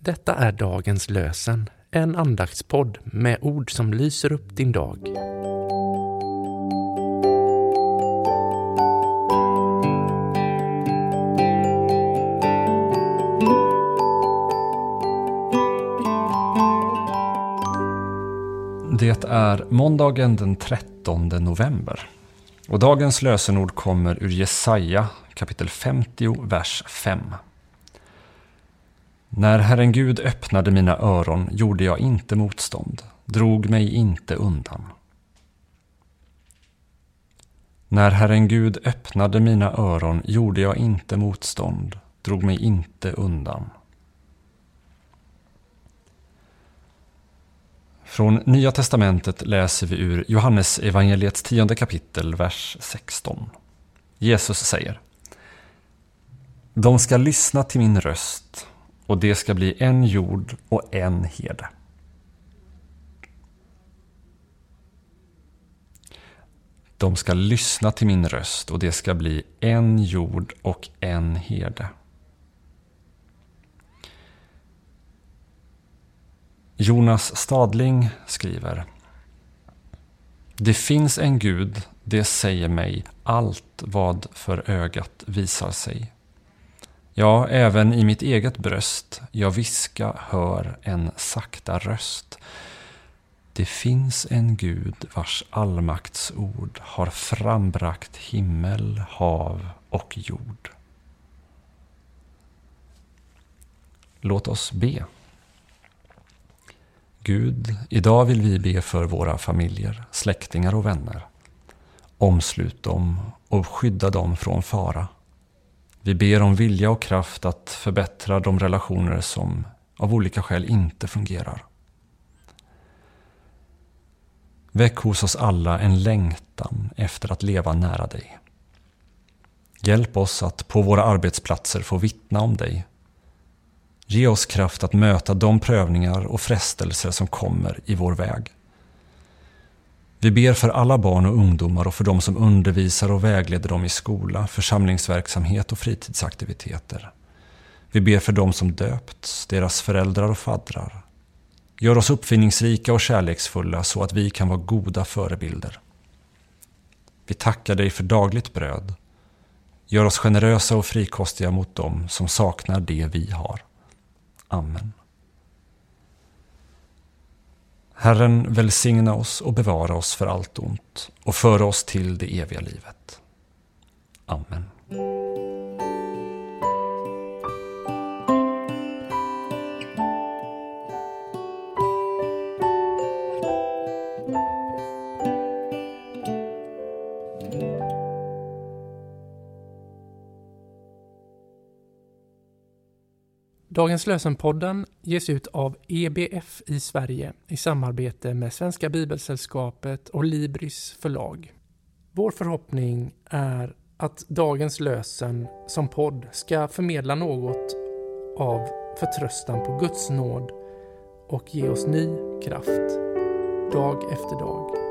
Detta är dagens lösen, en andaktspodd med ord som lyser upp din dag. Det är måndagen den 13 november. Och dagens lösenord kommer ur Jesaja kapitel 50, vers 5. När Herren Gud öppnade mina öron gjorde jag inte motstånd, drog mig inte undan. När Herren Gud öppnade mina öron gjorde jag inte motstånd, drog mig inte undan. Från Nya Testamentet läser vi ur Johannes evangeliets tionde kapitel, vers 16. Jesus säger De ska lyssna till min röst och det ska bli en jord och en herde. De ska lyssna till min röst och det ska bli en jord och en herde. Jonas Stadling skriver Det finns en Gud, det säger mig allt vad för ögat visar sig. Ja, även i mitt eget bröst jag viska hör en sakta röst. Det finns en Gud vars allmaktsord har frambragt himmel, hav och jord. Låt oss be. Gud, idag vill vi be för våra familjer, släktingar och vänner. Omslut dem och skydda dem från fara. Vi ber om vilja och kraft att förbättra de relationer som av olika skäl inte fungerar. Väck hos oss alla en längtan efter att leva nära dig. Hjälp oss att på våra arbetsplatser få vittna om dig Ge oss kraft att möta de prövningar och frestelser som kommer i vår väg. Vi ber för alla barn och ungdomar och för de som undervisar och vägleder dem i skola, församlingsverksamhet och fritidsaktiviteter. Vi ber för de som döpts, deras föräldrar och faddrar. Gör oss uppfinningsrika och kärleksfulla så att vi kan vara goda förebilder. Vi tackar dig för dagligt bröd. Gör oss generösa och frikostiga mot dem som saknar det vi har. Amen. Herren välsigna oss och bevara oss för allt ont och föra oss till det eviga livet. Amen. Dagens lösenpodden ges ut av EBF i Sverige i samarbete med Svenska Bibelsällskapet och Libris förlag. Vår förhoppning är att dagens lösen som podd ska förmedla något av förtröstan på Guds nåd och ge oss ny kraft dag efter dag.